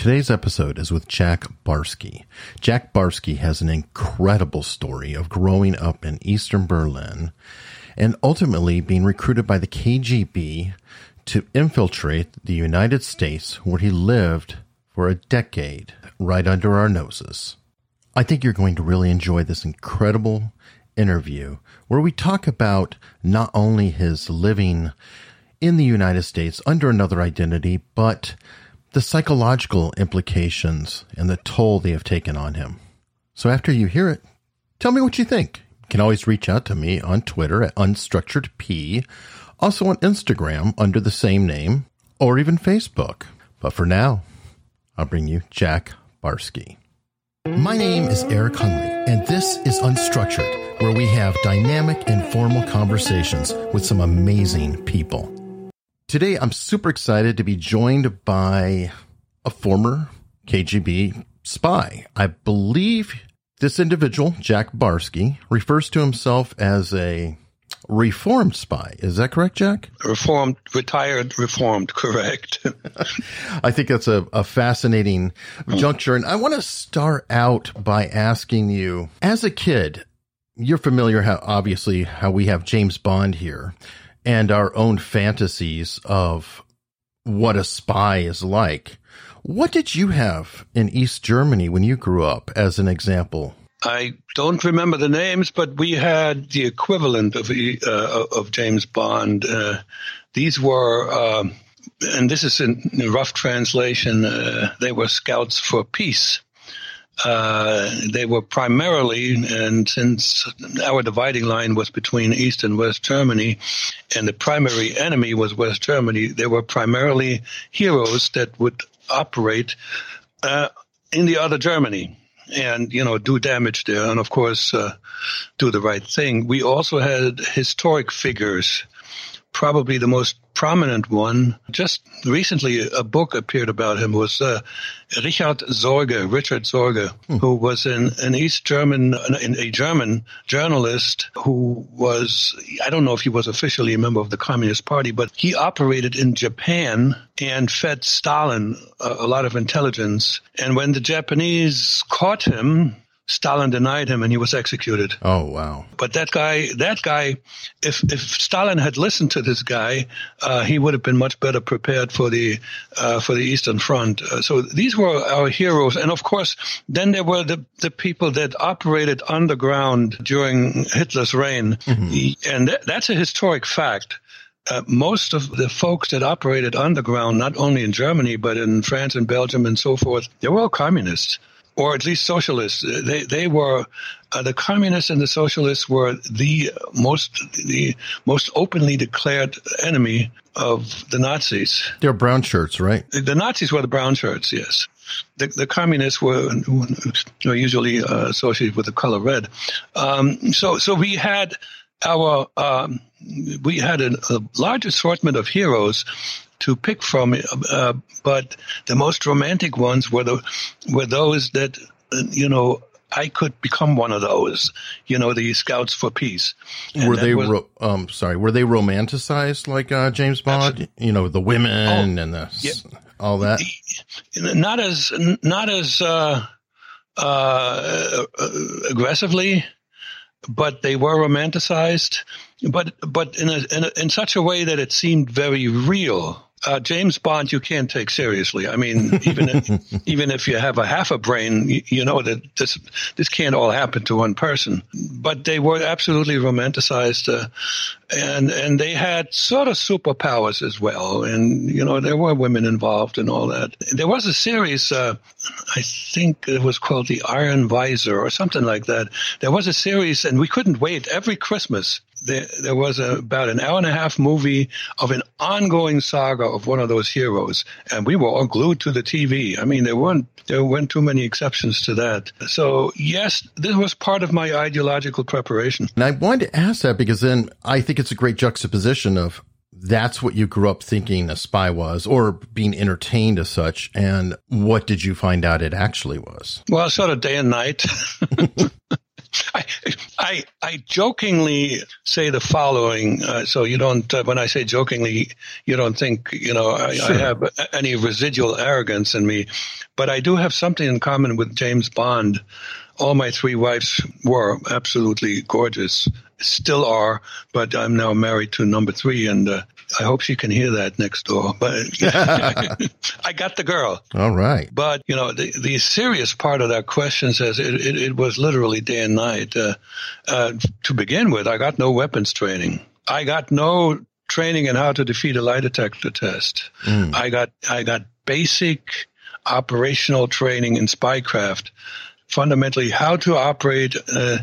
Today's episode is with Jack Barsky. Jack Barsky has an incredible story of growing up in Eastern Berlin and ultimately being recruited by the KGB to infiltrate the United States, where he lived for a decade right under our noses. I think you're going to really enjoy this incredible interview where we talk about not only his living in the United States under another identity, but the psychological implications and the toll they have taken on him. So after you hear it, tell me what you think. You can always reach out to me on Twitter at unstructuredp, also on Instagram under the same name, or even Facebook. But for now, I'll bring you Jack Barsky. My name is Eric Hunley, and this is Unstructured, where we have dynamic, informal conversations with some amazing people. Today, I'm super excited to be joined by a former KGB spy. I believe this individual, Jack Barsky, refers to himself as a reformed spy. Is that correct, Jack? Reformed, retired, reformed, correct. I think that's a, a fascinating hmm. juncture. And I want to start out by asking you, as a kid, you're familiar how obviously how we have James Bond here and our own fantasies of what a spy is like. What did you have in East Germany when you grew up, as an example? I don't remember the names, but we had the equivalent of uh, of James Bond. Uh, these were, uh, and this is in a rough translation, uh, they were scouts for peace. Uh, they were primarily, and since our dividing line was between East and West Germany, and the primary enemy was West Germany, they were primarily heroes that would operate uh, in the other Germany and you know do damage there, and of course uh, do the right thing. We also had historic figures probably the most prominent one. Just recently, a book appeared about him was uh, Richard Sorge, Richard Sorge, hmm. who was an, an East German, a German journalist who was, I don't know if he was officially a member of the Communist Party, but he operated in Japan and fed Stalin a, a lot of intelligence. And when the Japanese caught him, Stalin denied him and he was executed. Oh wow! But that guy, that guy, if if Stalin had listened to this guy, uh, he would have been much better prepared for the uh, for the Eastern Front. Uh, so these were our heroes, and of course, then there were the the people that operated underground during Hitler's reign, mm-hmm. and th- that's a historic fact. Uh, most of the folks that operated underground, not only in Germany, but in France and Belgium and so forth, they were all communists or at least socialists. They they were uh, the communists and the socialists were the most the most openly declared enemy of the Nazis. They're brown shirts, right? The, Nazis were the brown shirts. Yes. The, the communists were know, usually uh, associated with the color red. Um, so so we had our um, we had a, a large assortment of heroes to pick from, uh, but the most romantic ones were the were those that you know I could become one of those, you know, the Scouts for Peace. And were they, was, ro- um, sorry, were they romanticized like uh, James Bond? You know, the women oh, and the yeah, all that. Not as not as uh, uh, aggressively, but they were romanticized, but but in a, in, a, in such a way that it seemed very real uh, James Bond, you can't take seriously. I mean, even if, even if you have a half a brain, you, you, know that this this can't all happen to one person. But they were absolutely romanticized, uh, and and they had sort of superpowers as well. And you know, there were women involved and all that. There was a series, uh, I think it was called The Iron Visor or something like that. There was a series, and we couldn't wait every Christmas there, there was a, about an hour and a half movie of an ongoing saga of one of those heroes, and we were all glued to the TV. I mean, there weren't there weren't too many exceptions to that. So yes, this was part of my ideological preparation. And I wanted to ask that because then I think it's a great juxtaposition of that's what you grew up thinking a spy was or being entertained as such. And what did you find out it actually was? Well, sort of day and night. I, I, I jokingly say the following. Uh, so you don't, uh, when I say jokingly, you don't think, you know, I, sure. I, have any residual arrogance in me, but I do have something in common with James Bond. All my three wives were absolutely gorgeous, still are, but I'm now married to number three, and uh, I hope she can hear that next door. But I got the girl. All right. But you know, the the serious part of that question says it it, it was literally day and night. Uh, uh, to begin with, I got no weapons training. I got no training in how to defeat a lie detector test. Mm. I got I got basic operational training in spycraft fundamentally how to operate uh,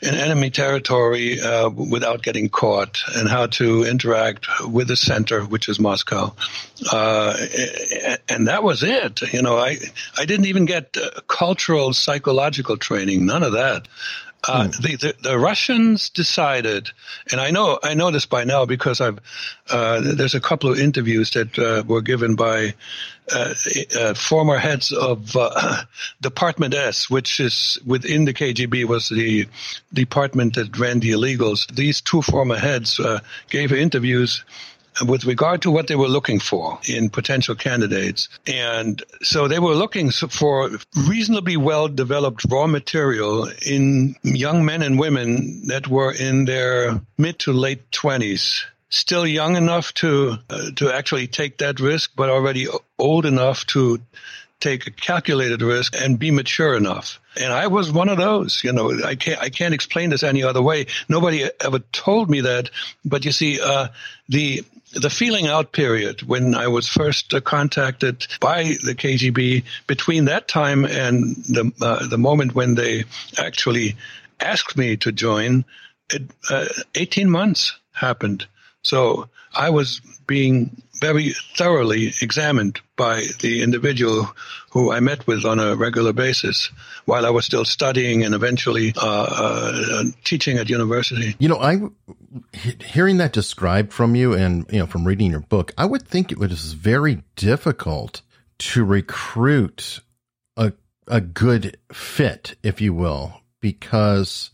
in enemy territory uh, without getting caught and how to interact with the center, which is Moscow. Uh, and that was it. You know, I, I didn't even get uh, cultural psychological training, none of that. Uh, hmm. the, the, the Russians decided, and I know I know this by now because I've uh, there's a couple of interviews that uh, were given by uh, uh, former heads of uh, Department S, which is within the KGB was the department that ran the illegals. These two former heads gave interviews with regard to what they were looking for in potential candidates. And so they were looking for reasonably well developed raw material in young men and women that were in their mid to late 20s still young enough to uh, to actually take that risk, but already old enough to take a calculated risk and be mature enough. And I was one of those. You know, I can't I can't explain this any other way. Nobody ever told me that. But you see, uh, the the feeling out period when I was first uh, contacted by the KGB between that time and the uh, the moment when they actually asked me to join, it, uh, 18 months happened. So I was being very thoroughly examined by the individual who I met with on a regular basis while I was still studying and eventually uh, uh, teaching at university. You know, I hearing that described from you and you know from reading your book, I would think it was very difficult to recruit a a good fit, if you will, because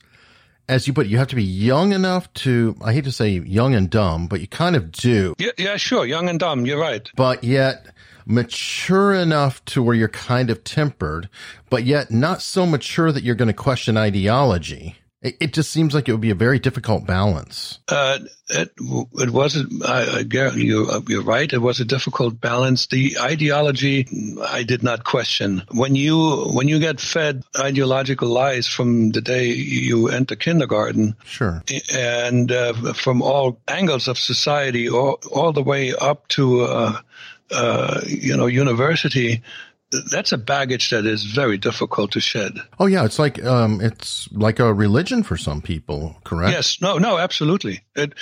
as you put, it, you have to be young enough to, I hate to say young and dumb, but you kind of do. Yeah, yeah, sure. Young and dumb. You're right. But yet mature enough to where you're kind of tempered, but yet not so mature that you're going to question ideology. It, it just seems like it would be a very difficult balance. Uh, it, it wasn't. I, I, you, uh, you're right. It was a difficult balance. The ideology, I did not question. When you when you get fed ideological lies from the day you enter kindergarten, sure, and uh, from all angles of society, all, all the way up to uh, uh you know university that's a baggage that is very difficult to shed. Oh yeah, it's like um, it's like a religion for some people, correct? Yes, no, no, absolutely. It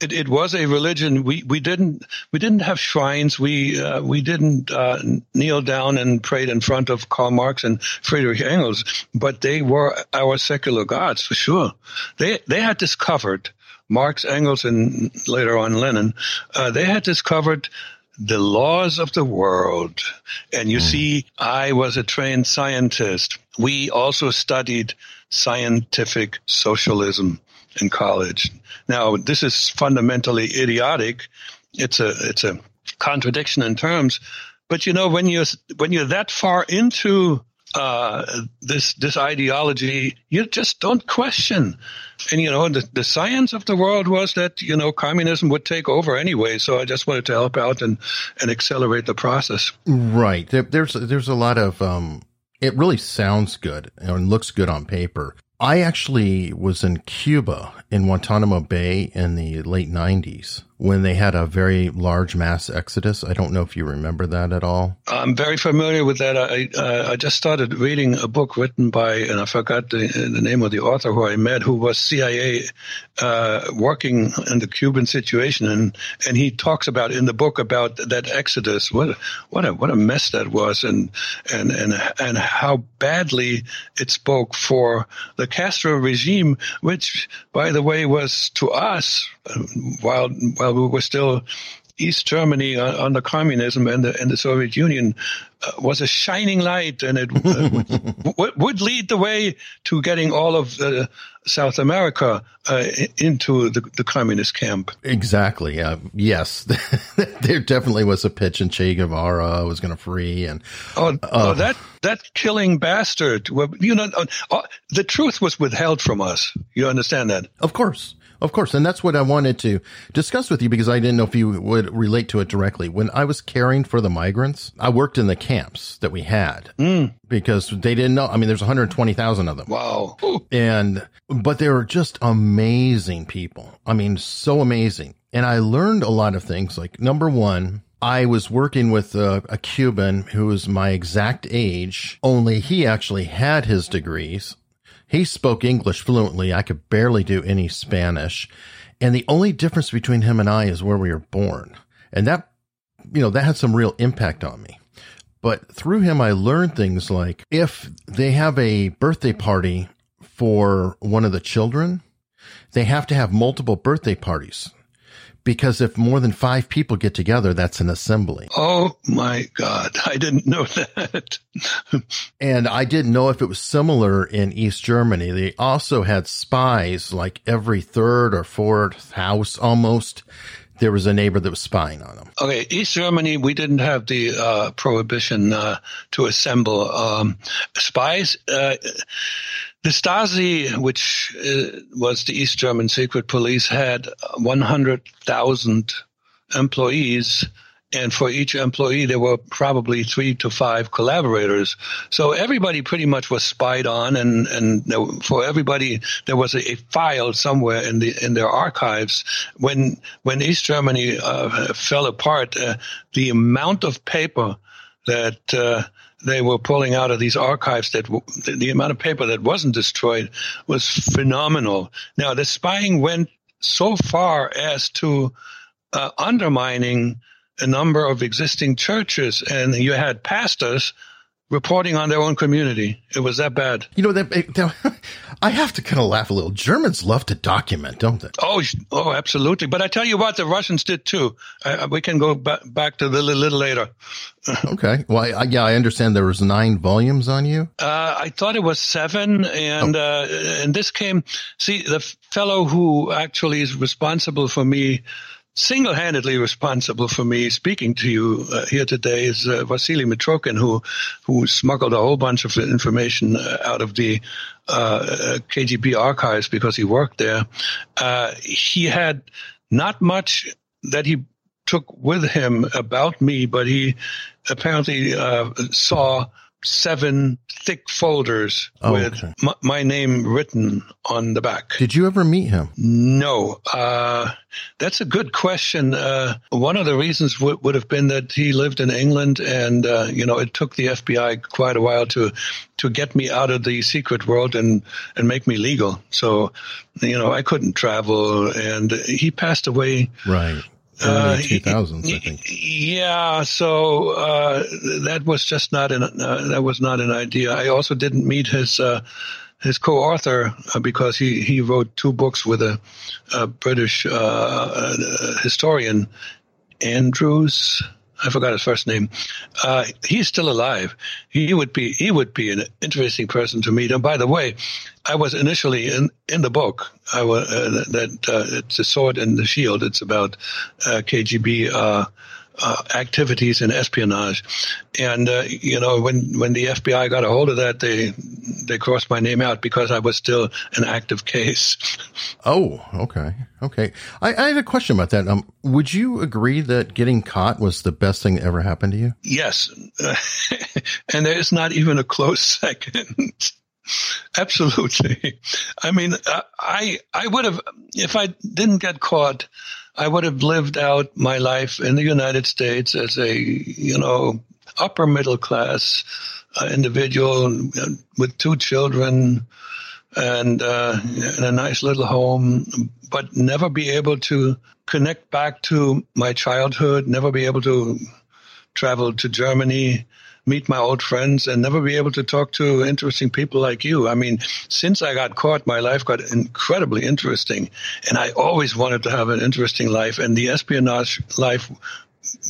it, it was a religion. We we didn't we didn't have shrines. We uh, we didn't uh, kneel down and prayed in front of Karl Marx and Friedrich Engels, but they were our secular gods for sure. They they had discovered Marx, Engels, and later on Lenin. Uh, they had discovered the laws of the world. And you mm. see, I was a trained scientist. We also studied scientific socialism in college. Now, this is fundamentally idiotic. It's a, it's a contradiction in terms. But you know, when you're, when you're that far into uh, this this ideology you just don't question. And you know, the, the science of the world was that you know communism would take over anyway. So I just wanted to help out and and accelerate the process. Right. There, there's there's a lot of um. It really sounds good and looks good on paper. I actually was in Cuba in Guantanamo Bay in the late 90s when they had a very large mass exodus. I don't know if you remember that at all. I'm very familiar with that. I uh, I just started reading a book written by, and I forgot the, the name of the author who I met, who was CIA uh, working in the Cuban situation, and and he talks about in the book about that exodus. What what a what a mess that was, and and and and how badly it spoke for the Castro regime, which by the way was to us while while we were still East Germany uh, under communism and the, and the Soviet Union uh, was a shining light, and it uh, would, would, lead the way to getting all of uh, South America uh, into the, the, communist camp. Exactly. yes, there definitely was a pitch, and Che Guevara was going to free, and oh, oh, that that killing bastard. You know, the truth was withheld from us. You understand that? Of course. Of course. And that's what I wanted to discuss with you because I didn't know if you would relate to it directly. When I was caring for the migrants, I worked in the camps that we had mm. because they didn't know. I mean, there's 120,000 of them. Wow. And, but they were just amazing people. I mean, so amazing. And I learned a lot of things like number one, I was working with a, a, Cuban who was my exact age, only he actually had his degrees. He spoke English fluently. I could barely do any Spanish. And the only difference between him and I is where we were born. And that, you know, that had some real impact on me. But through him, I learned things like if they have a birthday party for one of the children, they have to have multiple birthday parties because if more than five people get together, that's an assembly. Oh my God. I didn't know that. and I didn't know if it was similar in East Germany. They also had spies like every third or fourth house almost. There was a neighbor that was spying on them. Okay, East Germany, we didn't have the uh, prohibition uh, to assemble um, spies. Uh, the Stasi, which uh, was the East German secret police, had 100,000 employees. And for each employee, there were probably three to five collaborators. So everybody pretty much was spied on, and and for everybody there was a, a file somewhere in the in their archives. When when East Germany uh, fell apart, uh, the amount of paper that uh, they were pulling out of these archives that the amount of paper that wasn't destroyed was phenomenal. Now, the spying went so far as to uh, undermining a number of existing churches, and you had pastors reporting on their own community. It was that bad. You know that, that I have to kind of laugh a little. Germans love to document, don't they? Oh, oh, absolutely. But I tell you what, the Russians did too. Uh, we can go back back to the little, little later. okay. Well, I, yeah, I understand there was nine volumes on you. Uh, I thought it was seven, and oh. uh, and this came. See, the fellow who actually is responsible for me single-handedly responsible for me speaking to you uh, here today is uh, Vasily Mitrokhin, who who smuggled a whole bunch of information uh, out of the uh, KGB archives because he worked there. Uh, he had not much that he took with him about me, but he apparently uh, saw seven thick folders oh, with okay. m- my name written on the back. Did you ever meet him? No. Uh, that's a good question. Uh, one of the reasons w- would have been that he lived in England, and uh, you know, it took the FBI quite a while to to get me out of the secret world and and make me legal. So, you know, I couldn't travel, and he passed away. Right early 2000s, uh, I think. Yeah, so uh, that was just not an uh, that was not an idea. I also didn't meet his uh, his co-author uh, because he he wrote two books with a, a British uh, historian, Andrews. I forgot his first name. Uh, he's still alive. He would be he would be an interesting person to meet. And by the way, I was initially in in the book. I was uh, that uh, it's a sword and the shield. It's about uh, KGB uh, activities and espionage. And uh, you know, when when the FBI got a hold of that, they they crossed my name out because I was still an active case. Oh, okay, okay. I, I had a question about that. Um, would you agree that getting caught was the best thing that ever happened to you? Yes, and there's not even a close second. Absolutely. I mean, I I would have if I didn't get caught. I would have lived out my life in the United States as a, you know, upper middle class uh, individual with two children and uh, in a nice little home, but never be able to connect back to my childhood, never be able to travel to Germany, meet my old friends and never be able to talk to interesting people like you. I mean, since I got caught, my life got incredibly interesting, and I always wanted to have an interesting life, and the espionage life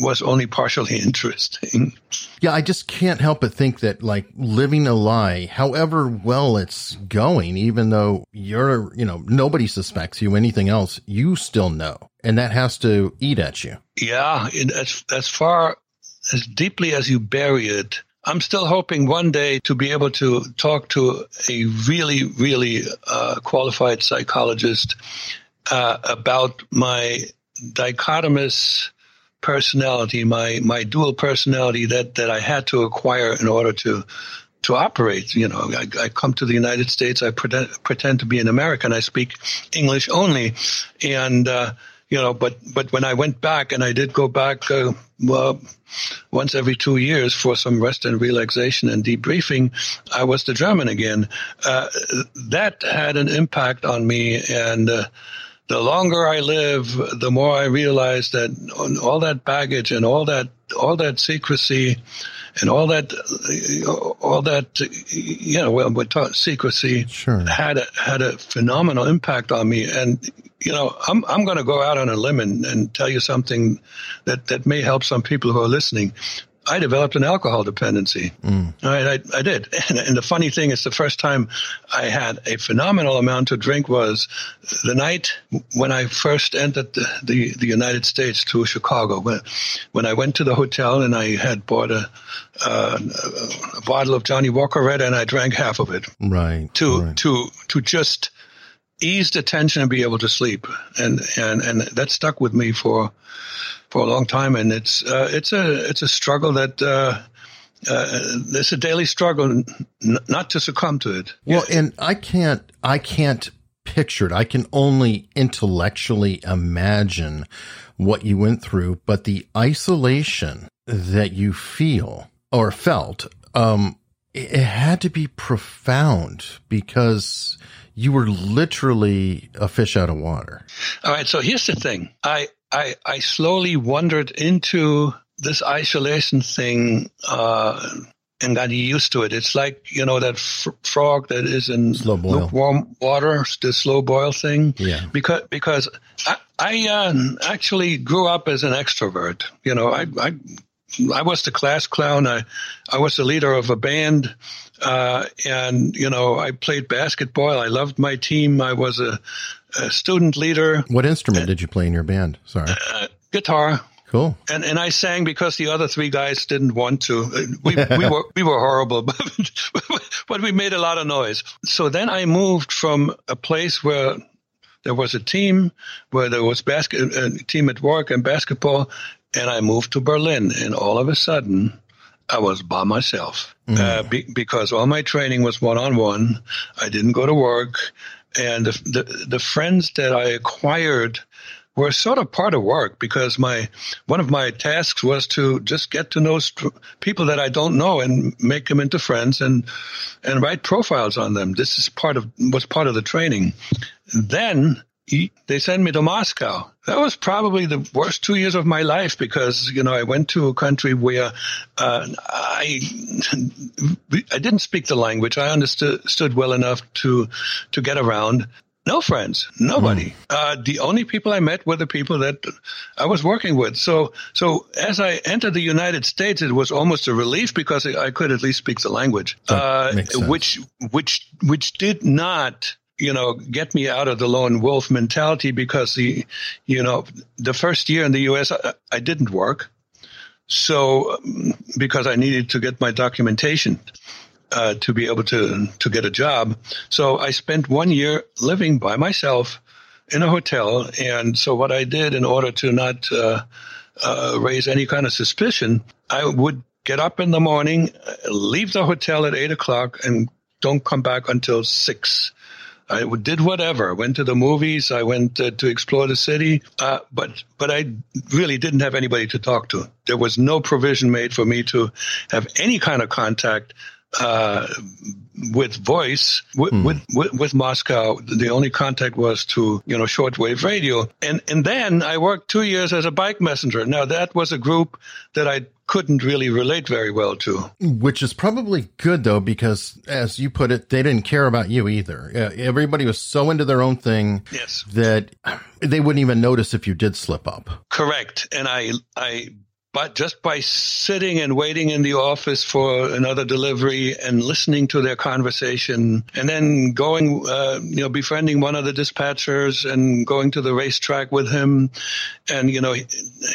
was only partially interesting. Yeah, I just can't help but think that like living a lie, however well it's going, even though you're, you know, nobody suspects you anything else, you still know. And that has to eat at you. Yeah, as as far as deeply as you bury it, I'm still hoping one day to be able to talk to a really, really uh, qualified psychologist uh, about my dichotomous personality, my my dual personality that that I had to acquire in order to to operate. You know, I, I come to the United States, I pretend, pretend to be an American, I speak English only, and uh, you know, but but when I went back, and I did go back. Uh, well, once every two years for some rest and relaxation and debriefing, I was the German again. Uh, that had an impact on me, and uh, the longer I live, the more I realize that all that baggage and all that all that secrecy and all that all that you know well but secrecy sure. had a, had a phenomenal impact on me and you know I'm I'm going to go out on a limb and, and tell you something that that may help some people who are listening I developed an alcohol dependency. Mm. I, I, did. And, and, the funny thing is, the first time I had a phenomenal amount to drink was the night when I first entered the, the, the United States to Chicago. When, when I went to the hotel and I had bought a, uh, a bottle of Johnnie Walker Red and I drank half of it. Right. To, right. to, to just ease the tension and be able to sleep. And, and, and that stuck with me for, for a long time, and it's uh, it's a it's a struggle that. Uh, uh, it's a daily struggle n- not to succumb to it. Well, yeah. and I can't, I can't picture it. I can only intellectually imagine what you went through, but the isolation that you feel or felt, um, it, it had to be profound because you were literally a fish out of water. All right. So here's the thing. I, I, I slowly wandered into this isolation thing, uh, and got used to it. It's like, you know, that f- frog that is in lukewarm water, the slow boil thing. Yeah. Because, because I, I uh, actually grew up as an extrovert. You know, I, I, I was the class clown. I, I was the leader of a band. Uh, and, you know, I played basketball. I loved my team. I was a, a student leader. What instrument did you play in your band? Sorry. Uh, guitar. Cool. And and I sang because the other three guys didn't want to. Uh, we we were we were horrible, but but we made a lot of noise. So then I moved from a place where there was a team, where there was basket a team at work and basketball, and I moved to Berlin, and all of a sudden. I was by myself mm. uh, be, because all my training was one on one. I didn't go to work and the, the, the friends that I acquired were sort of part of work because my one of my tasks was to just get to know st- people that I don't know and make them into friends and and write profiles on them. This is part of was part of the training. Then they sent me to Moscow. That was probably the worst two years of my life because you know I went to a country where uh, I I didn't speak the language. I understood well enough to to get around. No friends, nobody. Mm. Uh, the only people I met were the people that I was working with. So, so as I entered the United States, it was almost a relief because I could at least speak the language, uh, which which which did not you know, get me out of the lone wolf mentality because the, you know, the first year in the U.S. I, I didn't work. So, um, because I needed to get my documentation uh, to be able to to get a job, so I spent one year living by myself in a hotel. And so, what I did in order to not uh, uh, raise any kind of suspicion, I would get up in the morning, leave the hotel at eight o'clock, and don't come back until six I did whatever. I went to the movies. I went uh, to explore the city. Uh, but but I really didn't have anybody to talk to. There was no provision made for me to have any kind of contact uh, with voice with, mm. with, with, with Moscow. The only contact was to you know shortwave radio, and and then I worked two years as a bike messenger. Now that was a group that I couldn't really relate very well to. Which is probably good though, because as you put it, they didn't care about you either. Uh, everybody was so into their own thing yes. that they wouldn't even notice if you did slip up. Correct. And I, I but just by sitting and waiting in the office for another delivery and listening to their conversation and then going, uh, you know, befriending one of the dispatchers and going to the racetrack with him and, you know,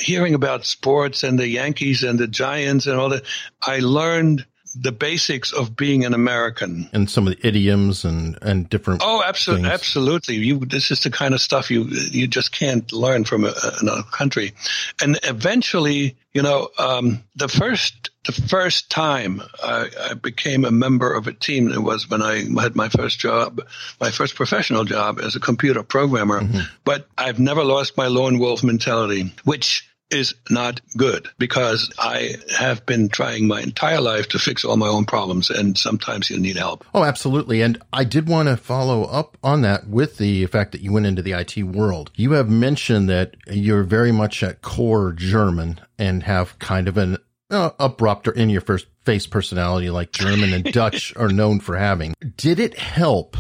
hearing about sports and the Yankees and the Giants and all that, I learned the basics of being an American and some of the idioms and and different. Oh, absolutely, things. absolutely. You this is the kind of stuff you you just can't learn from a, another country, and eventually, you know, um, the first the first time I, I, became a member of a team it was when I had my first job, my first professional job as a computer programmer. Mm-hmm. But I've never lost my lone wolf mentality, which is not good because I have been trying my entire life to fix all my own problems and sometimes you need help. Oh, absolutely. And I did want to follow up on that with the fact that you went into the IT world. You have mentioned that you're very much at core German and have kind of an uh, abrupt or in your first face personality like German and Dutch are known for having. Did it help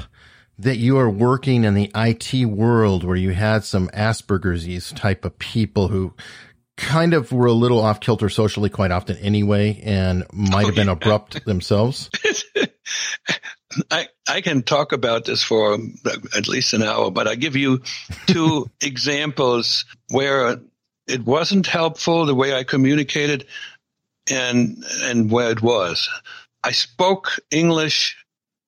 that you are working in the IT world where you had some Asperger's type of people who kind of were a little off kilter socially quite often anyway and might oh, have been yeah. abrupt themselves? I, I can talk about this for uh, at least an hour, but I give you two examples where it wasn't helpful the way I communicated and and where it was. I spoke English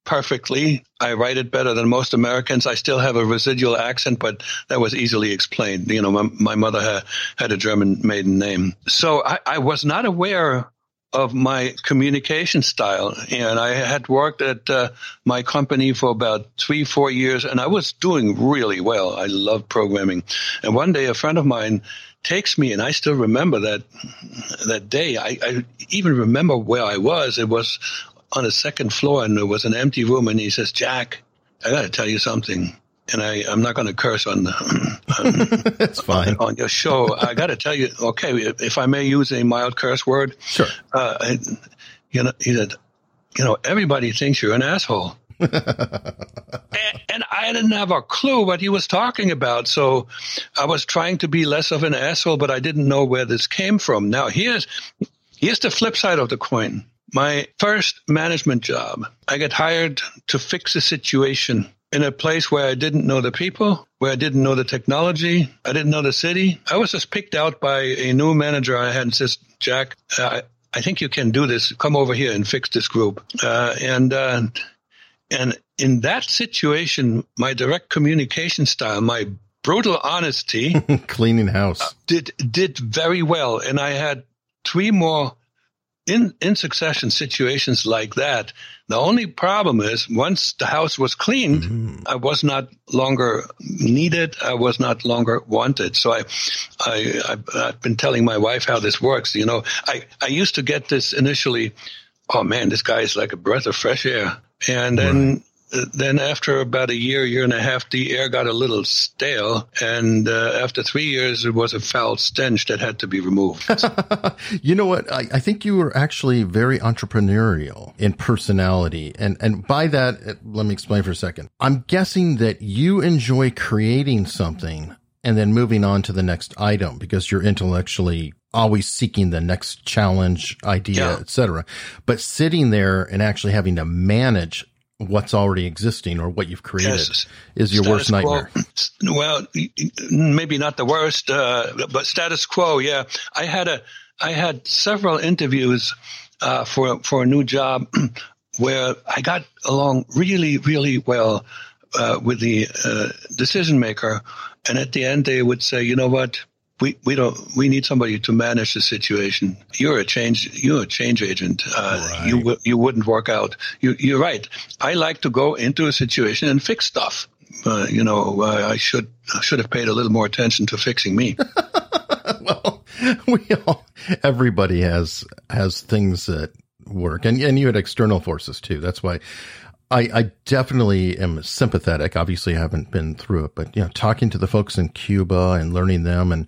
perfectly. I write it better than most Americans. I still have a residual accent, but that was easily explained. You know, my, my mother had, had a German maiden name. So I, I was not aware of my communication style. And I had worked at uh, my company for about three, four years, and I was doing really well. I loved programming. And one day, a friend of mine takes me, and I still remember that that day. I, I even remember where I was. It was on the second floor and there was an empty room and he says, Jack, I got to tell you something. And I, I'm not going to curse on, on That's fine. On, on, your show. I got to tell you, okay, if I may use a mild curse word. Sure. Uh, I, you know, he said, you know, everybody thinks you're an asshole. and, and, I didn't have a clue what he was talking about. So I was trying to be less of an asshole, but I didn't know where this came from. Now here's, here's the flip side of the coin. My first management job, I got hired to fix a situation in a place where I didn't know the people, where I didn't know the technology, I didn't know the city. I was just picked out by a new manager I had and says, Jack, uh, I think you can do this. Come over here and fix this group. Uh, and, uh, and in that situation, my direct communication style, my brutal honesty, cleaning house did, did very well. And I had three more in, in succession situations like that, the only problem is once the house was cleaned, mm-hmm. I was not longer needed. I was not longer wanted. So I, I, I've been telling my wife how this works. You know, I, I used to get this initially. Oh man, this guy is like a breath of fresh air. And then right then after about a year, year and a half, the air got a little stale. And uh, after three years, it was a foul stench that had to be removed. you know what? I, I, think you were actually very entrepreneurial in personality. And, and by that, uh, let me explain for a second. I'm guessing that you enjoy creating something and then moving on to the next item because you're intellectually always seeking the next challenge, idea, yeah. etc. But sitting there and actually having to manage what's already existing or what you've created yes. is your status worst nightmare. Quo. Well, maybe not the worst, uh, but status quo. Yeah, I had a I had several interviews uh, for for a new job where I got along really really well uh, with the uh, decision maker, and at the end they would say, you know what we, we don't we need somebody to manage the situation. You're a change you're a change agent. Uh, right. You you wouldn't work out. You you're right. I like to go into a situation and fix stuff. Uh, you know, uh, I should I should have paid a little more attention to fixing me. well, we all everybody has has things that work, and and you had external forces too. That's why I, I definitely am sympathetic. Obviously, I haven't been through it, but you know, talking to the folks in Cuba and learning them, and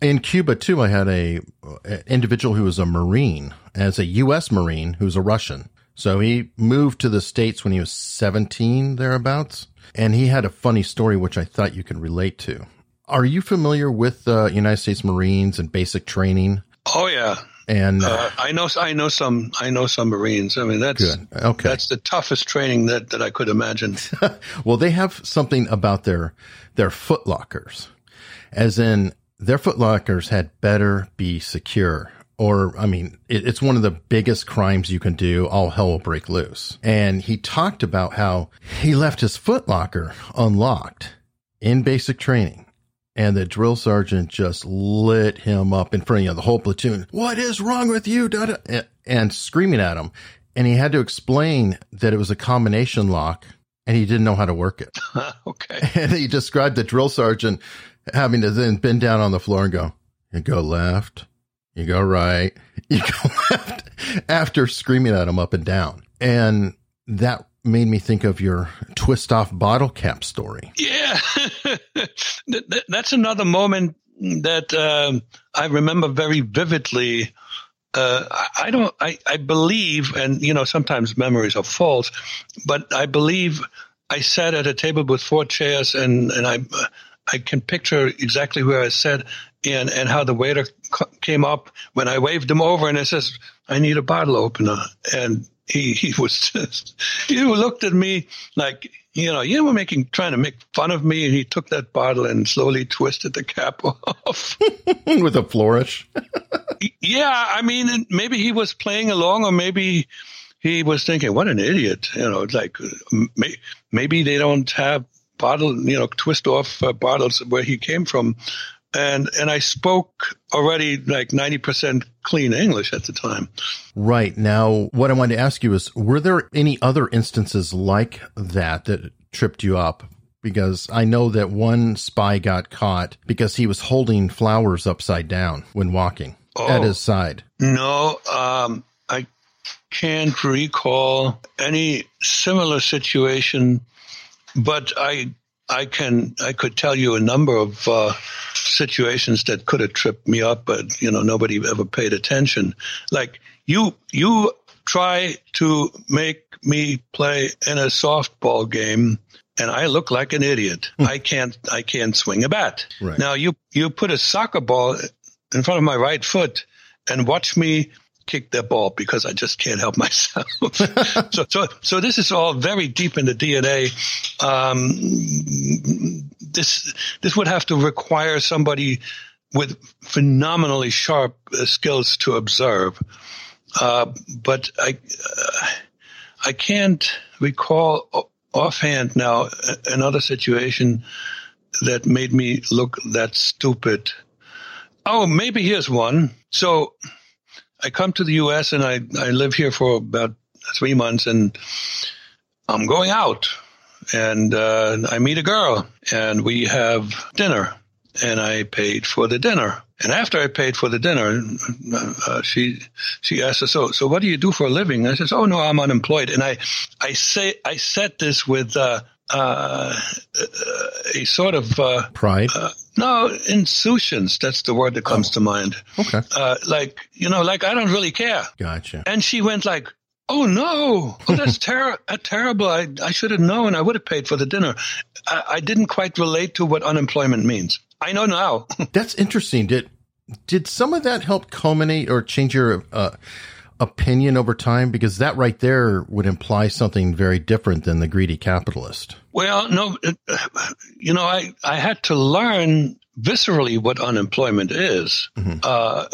In Cuba too, I had a, a individual who was a Marine, as a U.S. Marine who's a Russian. So he moved to the States when he was 17, thereabouts. And he had a funny story, which I thought you could relate to. Are you familiar with the uh, United States Marines and basic training? Oh yeah, and uh, I know I know some I know some Marines. I mean that's good. Okay. That's the toughest training that, that I could imagine. well, they have something about their their footlockers, as in their footlockers had better be secure. Or, I mean, it, it's one of the biggest crimes you can do. All hell will break loose. And he talked about how he left his footlocker unlocked in basic training and the drill sergeant just lit him up in front of you know, the whole platoon. What is wrong with you? And, and screaming at him. And he had to explain that it was a combination lock and he didn't know how to work it. okay. And he described the drill sergeant having to then bend down on the floor and go, you go left, you go right, you go left after screaming at him up and down. And that made me think of your twist off bottle cap story. Yeah. That's another moment that um, I remember very vividly. Uh, I don't, I, I believe, and you know, sometimes memories are false, but I believe I sat at a table with four chairs and, and I, I can picture exactly where I sat and, and how the waiter came up when I waved him over and I says, I need a bottle opener. And he, he was just, he looked at me like, you know, you were making, trying to make fun of me. And he took that bottle and slowly twisted the cap off. With a flourish. yeah. I mean, maybe he was playing along or maybe he was thinking, what an idiot. You know, like maybe they don't have bottle, you know, twist off uh, bottles where he came from and and I spoke already like ninety percent clean English at the time. Right now, what I wanted to ask you is: Were there any other instances like that that tripped you up? Because I know that one spy got caught because he was holding flowers upside down when walking oh, at his side. No, um, I can't recall any similar situation, but I I can I could tell you a number of uh, situations that could have tripped me up, but you know nobody ever paid attention. Like you you try to make me play in a softball game and I look like an idiot. Hmm. I can't I can't swing a bat. Right. Now you you put a soccer ball in front of my right foot and watch me kick that ball because I just can't help myself. so, so, so this is all very deep in the DNA. Um, this, this would have to require somebody with phenomenally sharp uh, skills to observe. Uh, but I, uh, I can't recall offhand now another situation that made me look that stupid. Oh, maybe here's one. So I come to the U.S. and I, I live here for about three months and I'm going out and uh, I meet a girl and we have dinner and I paid for the dinner. And after I paid for the dinner, uh, she she asked us, "So, so what do you do for a living?" I says, "Oh no, I'm unemployed." And I I say I said this with uh, uh, a sort of uh, pride. No, insouciance. That's the word that comes oh. to mind. Okay. Uh, like, you know, like I don't really care. Gotcha. And she went like, Oh no! Oh, that's ter- uh, terrible. I, I should have known. I would have paid for the dinner. I, I didn't quite relate to what unemployment means. I know now. that's interesting. Did did some of that help culminate or change your uh, opinion over time? Because that right there would imply something very different than the greedy capitalist. Well, no, you know, I I had to learn viscerally what unemployment is. Mm-hmm. Uh,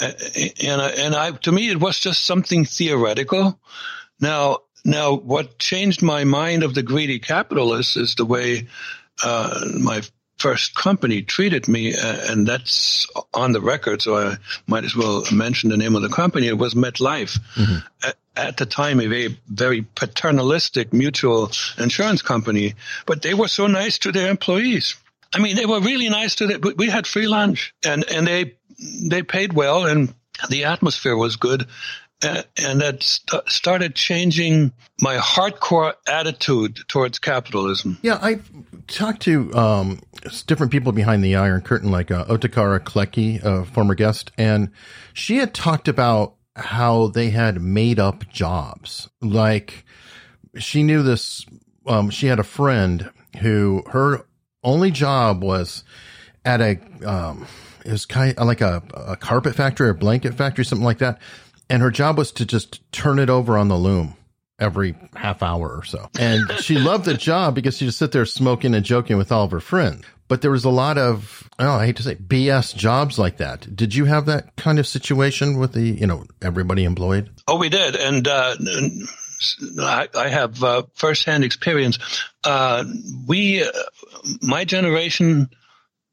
and, and I, to me, it was just something theoretical. Now, now what changed my mind of the greedy capitalist is the way, uh, my first company treated me, uh, and that's on the record, so I might as well mention the name of the company. It was MetLife. Mm-hmm. At, at, the time, a very, very paternalistic mutual insurance company, but they were so nice to their employees. I mean, they were really nice to them. We had free lunch and, and they, they paid well and the atmosphere was good. And that st- started changing my hardcore attitude towards capitalism. Yeah, I talked to um, different people behind the Iron Curtain, like uh, Otakara Klettke, a former guest, and she had talked about how they had made up jobs. Like she knew this. Um, she had a friend who her only job was at a um, it was kind of like a, a carpet factory or blanket factory, something like that. And her job was to just turn it over on the loom every half hour or so. And she loved the job because she just sit there smoking and joking with all of her friends. But there was a lot of, oh, I hate to say BS jobs like that. Did you have that kind of situation with the, you know, everybody employed? Oh, we did. And, uh, I, I have uh, firsthand experience. Uh, we, uh, my generation,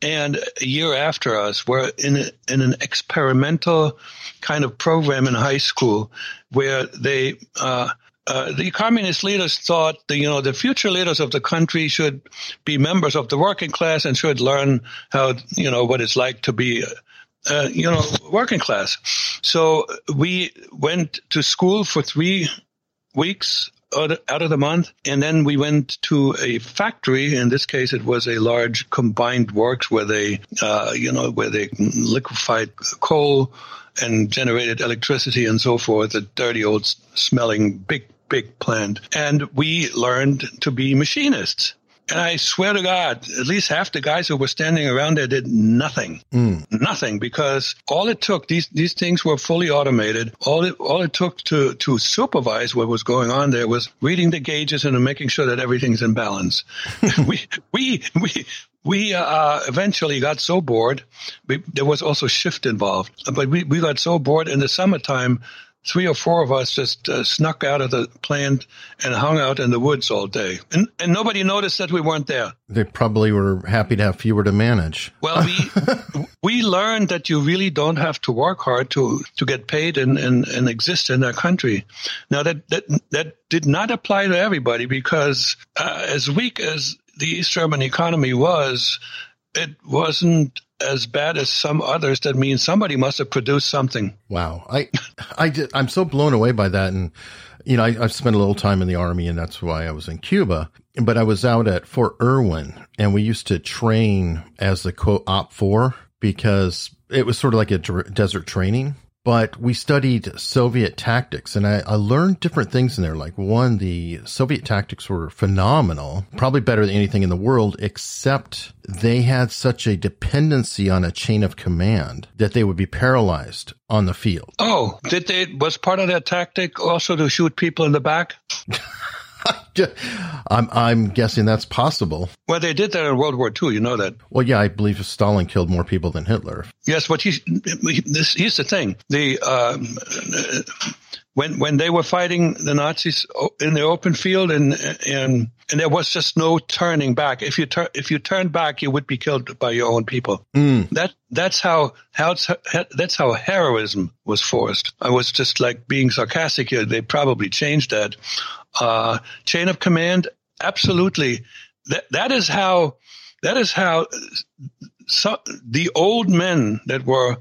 and a year after us were in a, in an experimental kind of program in high school where they uh, uh, the communist leaders thought the you know the future leaders of the country should be members of the working class and should learn how you know what it's like to be uh, you know working class. So we went to school for three weeks out of the month. And then we went to a factory. In this case, it was a large combined works where they, uh, you know, where they liquefied coal and generated electricity and so forth. A dirty old smelling big, big plant. And we learned to be machinists. And I swear to God, at least half the guys who were standing around there did nothing. Mm. Nothing because all it took, these, these things were fully automated. All it, all it took to, to supervise what was going on there was reading the gauges and making sure that everything's in balance. we, we, we, we uh, eventually got so bored. We, there was also shift involved, but we, we got so bored in the summertime three or four of us just uh, snuck out of the plant and hung out in the woods all day. And, and nobody noticed that we weren't there. They probably were happy to have fewer to manage. Well, we, we learned that you really don't have to work hard to, to get paid and, and, and exist in our country. Now that, that, that did not apply to everybody because uh, as weak as the East German economy was, it wasn't as bad as some others, that means somebody must have produced something. Wow. I, I did, I'm so blown away by that. And, you know, I, I've spent a little time in the army and that's why I was in Cuba, but I was out at Fort Irwin and we used to train as the quote OPFOR because it was sort of like a desert training but we studied Soviet tactics and I, I, learned different things in there. Like one, the Soviet tactics were phenomenal, probably better than anything in the world, except they had such a dependency on a chain of command that they would be paralyzed on the field. Oh, did they, was part of their tactic also to shoot people in the back? I'm I'm guessing that's possible. Well, they did that in World War II. You know that. Well, yeah, I believe Stalin killed more people than Hitler. Yes, but he's this. Here's the thing: the um, when when they were fighting the Nazis in the open field, and and and there was just no turning back. If you turn if you turned back, you would be killed by your own people. Mm. That that's how how that's how heroism was forced. I was just like being sarcastic here. They probably changed that uh, chain of command. Absolutely, that that is how that is how so, the old men that were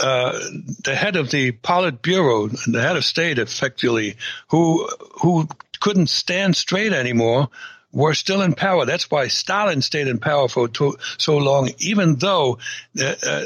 uh, the head of the Politburo, the head of state, effectively, who who couldn't stand straight anymore, were still in power. That's why Stalin stayed in power for to, so long, even though uh, uh,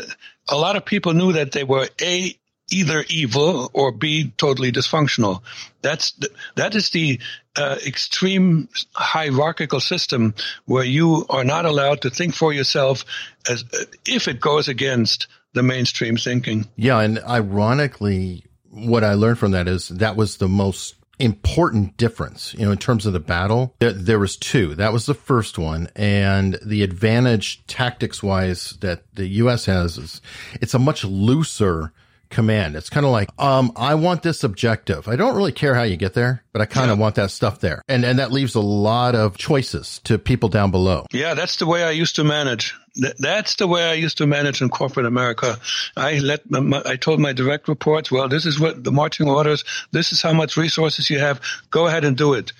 a lot of people knew that they were a either evil or be totally dysfunctional. That's the, that is the uh, extreme hierarchical system where you are not allowed to think for yourself as if it goes against the mainstream thinking. Yeah, and ironically, what I learned from that is that was the most important difference, you know, in terms of the battle. There, there, was two. That was the first one. And the advantage tactics wise that the U.S. has is it's a much looser command. It's kind of like, um, I want this objective. I don't really care how you get there, but I kind of yeah. want that stuff there. And, and that leaves a lot of choices to people down below. Yeah, that's the way I used to manage. That's the way I used to manage in corporate America. I let my, I told my direct reports, well, this is what the marching orders. This is how much resources you have. Go ahead and do it.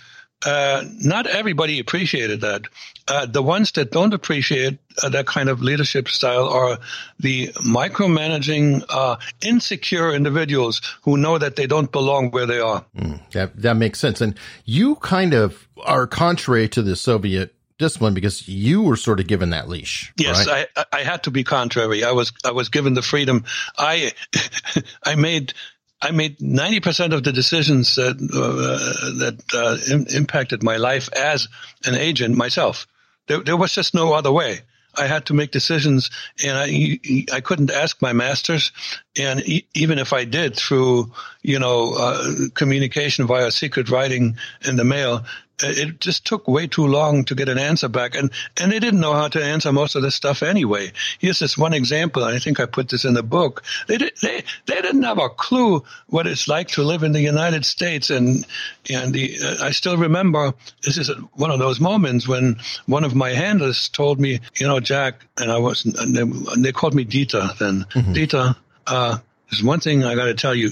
Uh, not everybody appreciated that. Uh, the ones that don't appreciate uh, that kind of leadership style are the micromanaging, uh, insecure individuals who know that they don't belong where they are. Mm, that that makes sense. And you kind of are contrary to the Soviet discipline because you were sort of given that leash. Yes, right? I I had to be contrary. I was I was given the freedom. I I made I made 90% of the decisions that, uh, that uh, Im- impacted my life as an agent myself. There, there, was just no other way. I had to make decisions and I, I couldn't ask my masters. And e- even if I did through, you know, uh, communication via secret writing in the mail, it just took way too long to get an answer back. And, and they didn't know how to answer most of this stuff anyway. Here's this one example. I think I put this in the book. They, did, they, they didn't have a clue what it's like to live in the United States. And, and the, uh, I still remember this is one of those moments when one of my handlers told me, you know, Jack, and I was, and they, and they called me Dieter then. Mm-hmm. Dieter, uh, there's one thing I got to tell you.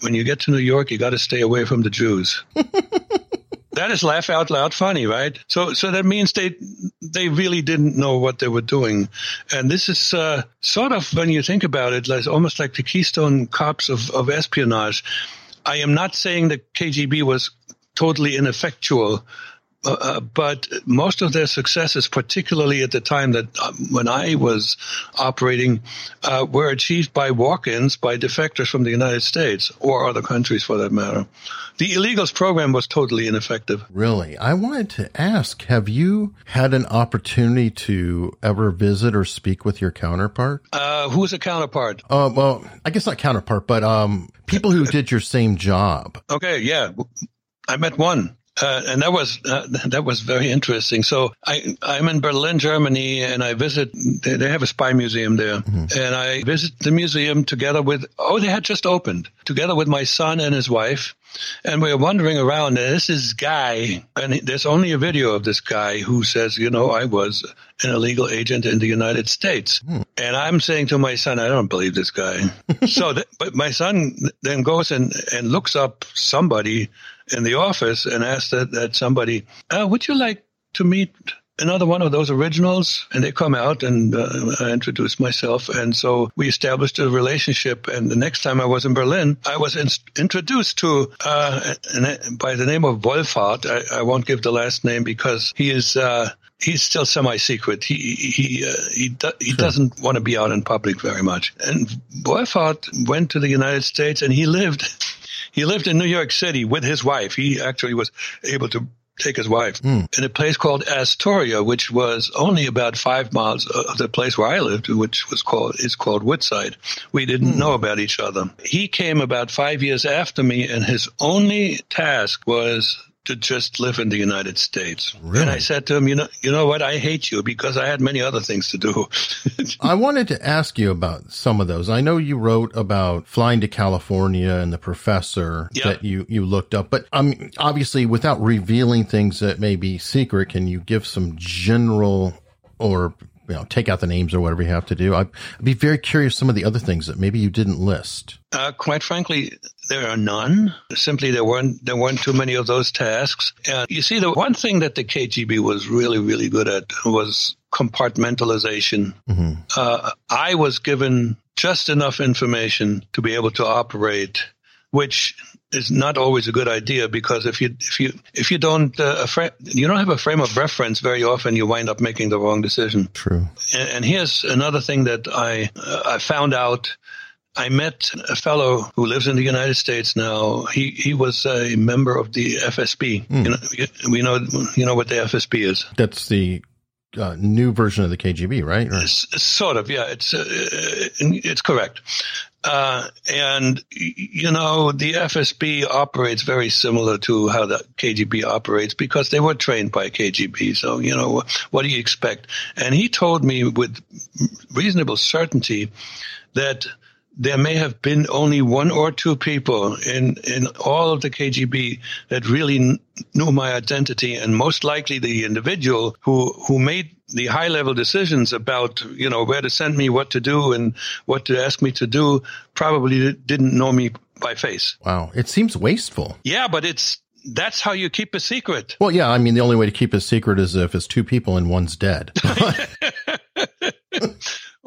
When you get to New York, you got to stay away from the Jews. that is laugh out loud funny, right? So, so that means they they really didn't know what they were doing, and this is uh, sort of when you think about it, like almost like the Keystone Cops of, of espionage. I am not saying that KGB was totally ineffectual, uh, uh, but most of their successes, particularly at the time that uh, when I was operating, uh, were achieved by walk-ins by defectors from the United States or other countries, for that matter. The illegals program was totally ineffective. Really, I wanted to ask: Have you had an opportunity to ever visit or speak with your counterpart? Uh, who's a counterpart? Uh, well, I guess not counterpart, but um, people who did your same job. Okay, yeah, I met one. Uh, and that was uh, that was very interesting. So I I'm in Berlin, Germany, and I visit. They, they have a spy museum there, mm-hmm. and I visit the museum together with. Oh, they had just opened together with my son and his wife, and we are wandering around. And this is guy, and there's only a video of this guy who says, you know, I was an illegal agent in the United States, mm. and I'm saying to my son, I don't believe this guy. so, th- but my son then goes and and looks up somebody in the office and asked that, that somebody, uh, would you like to meet another one of those originals? And they come out and uh, I introduced myself. And so we established a relationship. And the next time I was in Berlin, I was in- introduced to, uh, an, by the name of Wolfhard. I, I, won't give the last name because he is, uh, he's still semi-secret. He he uh, he, do, he sure. doesn't want to be out in public very much. And Wolfhard went to the United States and he lived he lived in New York City with his wife. He actually was able to take his wife mm. in a place called Astoria, which was only about five miles of the place where I lived, which was called is called Woodside. We didn't mm. know about each other. He came about five years after me, and his only task was to just live in the United States. Really? And I said to him, you know, you know what? I hate you because I had many other things to do. I wanted to ask you about some of those. I know you wrote about flying to California and the professor yep. that you, you looked up, but um, obviously without revealing things that may be secret, can you give some general or you know, take out the names or whatever you have to do. I'd, I'd be very curious some of the other things that maybe you didn't list. Uh, quite frankly, there are none. Simply, there weren't there weren't too many of those tasks. And you see, the one thing that the KGB was really really good at was compartmentalization. Mm-hmm. Uh, I was given just enough information to be able to operate, which is not always a good idea because if you if you if you don't uh, fra- you don't have a frame of reference very often you wind up making the wrong decision. True. And, and here's another thing that I uh, I found out. I met a fellow who lives in the United States now. He he was a member of the FSB. Mm. You know, we know you know what the FSB is. That's the uh, new version of the KGB, right? Or? Sort of, yeah. It's uh, it's correct. Uh, and, you know, the FSB operates very similar to how the KGB operates because they were trained by KGB. So, you know, what do you expect? And he told me with reasonable certainty that there may have been only one or two people in, in all of the KGB that really knew my identity and most likely the individual who, who made the high level decisions about, you know, where to send me, what to do and what to ask me to do probably didn't know me by face. Wow. It seems wasteful. Yeah, but it's, that's how you keep a secret. Well, yeah, I mean, the only way to keep a secret is if it's two people and one's dead.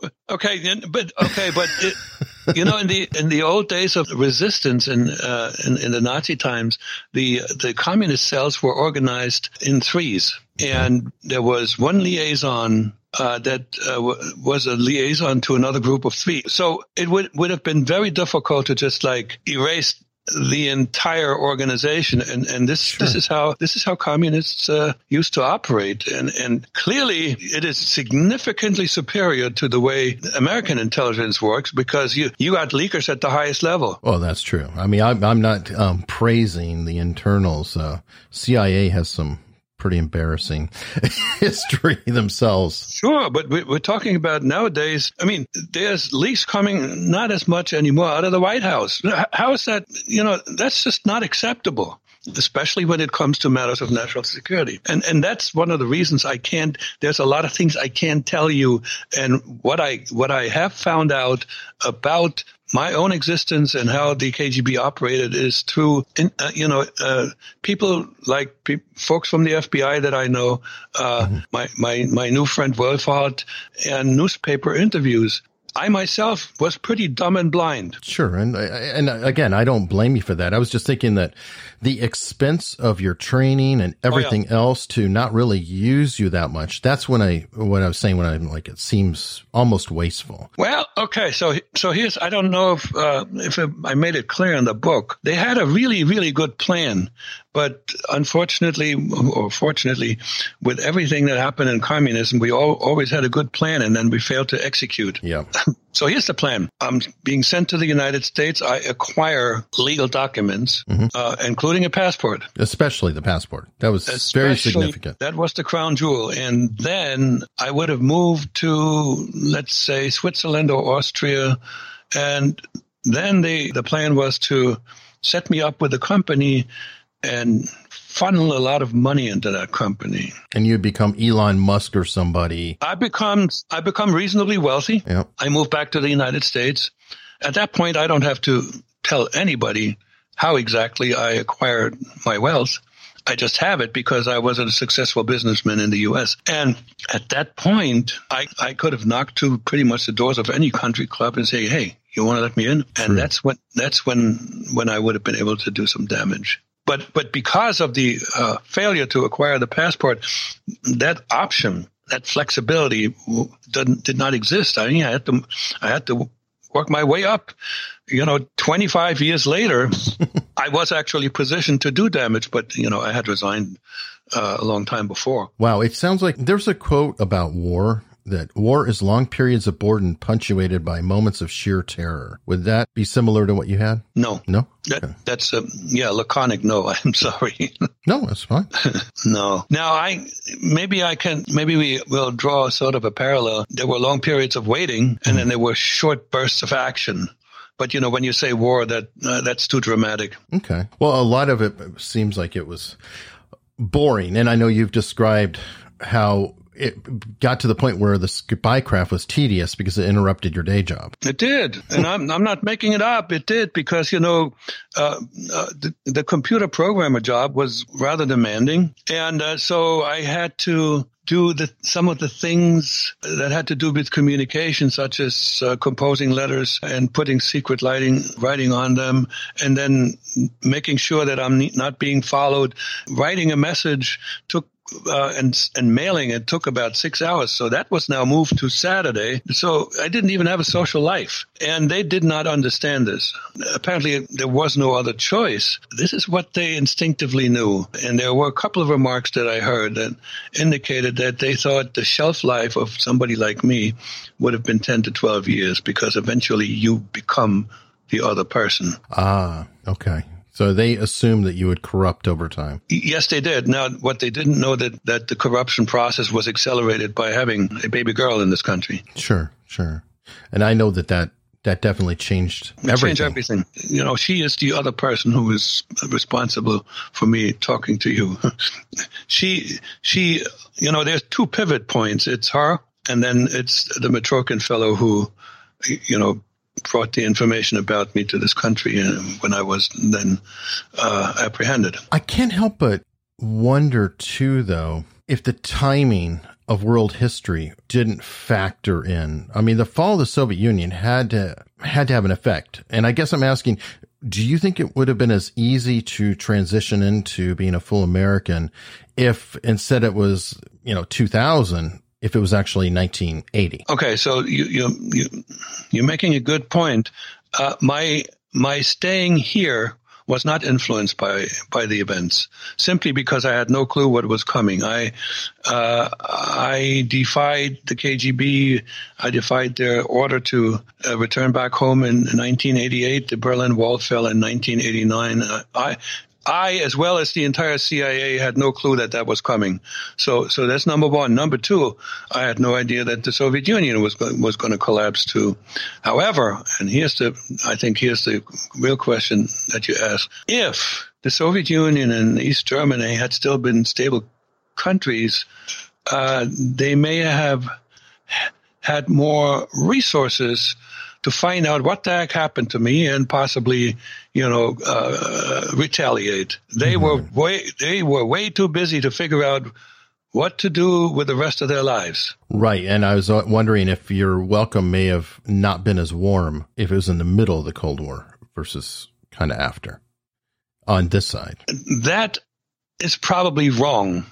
okay, but okay, but it, you know, in the in the old days of resistance in, uh, in in the Nazi times, the the communist cells were organized in threes, and there was one liaison uh, that uh, w- was a liaison to another group of three. So it would would have been very difficult to just like erase the entire organization and and this sure. this is how this is how communists uh, used to operate and and clearly it is significantly superior to the way American intelligence works because you you got leakers at the highest level. Well, that's true. I mean, I'm, I'm not um, praising the internals. Uh, CIA has some pretty embarrassing history themselves. Sure, but we're talking about nowadays. I mean, there's leaks coming not as much anymore out of the White House. How is that? You know, that's just not acceptable especially when it comes to matters of national security. And and that's one of the reasons I can't there's a lot of things I can't tell you and what I what I have found out about my own existence and how the KGB operated is through, uh, you know, uh, people like pe- folks from the FBI that I know, uh, mm-hmm. my, my, my new friend Wolfhard, and newspaper interviews. I myself was pretty dumb and blind. Sure, and and again, I don't blame you for that. I was just thinking that the expense of your training and everything oh, yeah. else to not really use you that much. That's when I what I was saying when I'm like it seems almost wasteful. Well, okay, so so here's I don't know if uh, if it, I made it clear in the book. They had a really really good plan, but unfortunately or fortunately, with everything that happened in communism, we all, always had a good plan and then we failed to execute. Yeah. So here's the plan. I'm being sent to the United States. I acquire legal documents, mm-hmm. uh, including a passport. Especially the passport. That was Especially, very significant. That was the crown jewel. And then I would have moved to, let's say, Switzerland or Austria. And then the, the plan was to set me up with a company and funnel a lot of money into that company. And you become Elon Musk or somebody. I become I become reasonably wealthy. Yep. I move back to the United States. At that point, I don't have to tell anybody how exactly I acquired my wealth. I just have it because I wasn't a successful businessman in the U.S. And at that point, I, I could have knocked to pretty much the doors of any country club and say, "Hey, you want to let me in?" And that's when that's when when I would have been able to do some damage. But but because of the uh, failure to acquire the passport, that option, that flexibility, did, did not exist. I mean, I had to I had to work my way up. You know, 25 years later, I was actually positioned to do damage, but you know, I had resigned uh, a long time before. Wow, it sounds like there's a quote about war that war is long periods of boredom punctuated by moments of sheer terror. Would that be similar to what you had? No. No? That, okay. That's a, yeah, laconic no. I'm sorry. no, that's fine. no. Now I, maybe I can, maybe we will draw sort of a parallel. There were long periods of waiting and mm-hmm. then there were short bursts of action. But you know, when you say war, that uh, that's too dramatic. Okay. Well, a lot of it seems like it was boring, and I know you've described how it got to the point where the spy craft was tedious because it interrupted your day job. It did, and I'm I'm not making it up. It did because you know uh, uh, the, the computer programmer job was rather demanding, and uh, so I had to do the, some of the things that had to do with communication, such as uh, composing letters and putting secret lighting, writing on them, and then making sure that I'm not being followed. Writing a message took uh, and and mailing it took about six hours. So that was now moved to Saturday. So I didn't even have a social life, and they did not understand this. Apparently, there was no other choice. This is what they instinctively knew, and there were a couple of remarks that I heard that indicated that they thought the shelf life of somebody like me would have been ten to twelve years because eventually you become the other person. Ah, okay. So they assumed that you would corrupt over time. Yes, they did. Now, what they didn't know that that the corruption process was accelerated by having a baby girl in this country. Sure, sure. And I know that that that definitely changed everything. Changed everything. You know, she is the other person who is responsible for me talking to you. she, she, you know, there's two pivot points. It's her, and then it's the Mitrokhin fellow who, you know, brought the information about me to this country uh, when I was then uh, apprehended. I can't help but wonder too, though, if the timing of world history didn't factor in. I mean, the fall of the Soviet Union had to had to have an effect, and I guess I'm asking. Do you think it would have been as easy to transition into being a full American if instead it was, you know, 2000 if it was actually 1980. Okay, so you you you you're making a good point. Uh, my my staying here was not influenced by by the events simply because I had no clue what was coming. I uh, I defied the KGB. I defied their order to uh, return back home in 1988. The Berlin Wall fell in 1989. I I, as well as the entire CIA, had no clue that that was coming. So, so that's number one. Number two, I had no idea that the Soviet Union was was going to collapse too. However, and here's the, I think here's the real question that you ask: If the Soviet Union and East Germany had still been stable countries, uh, they may have had more resources to find out what the heck happened to me and possibly, you know, uh, retaliate. They mm-hmm. were way they were way too busy to figure out what to do with the rest of their lives. Right, and I was wondering if your welcome may have not been as warm if it was in the middle of the Cold War versus kind of after on this side. That is probably wrong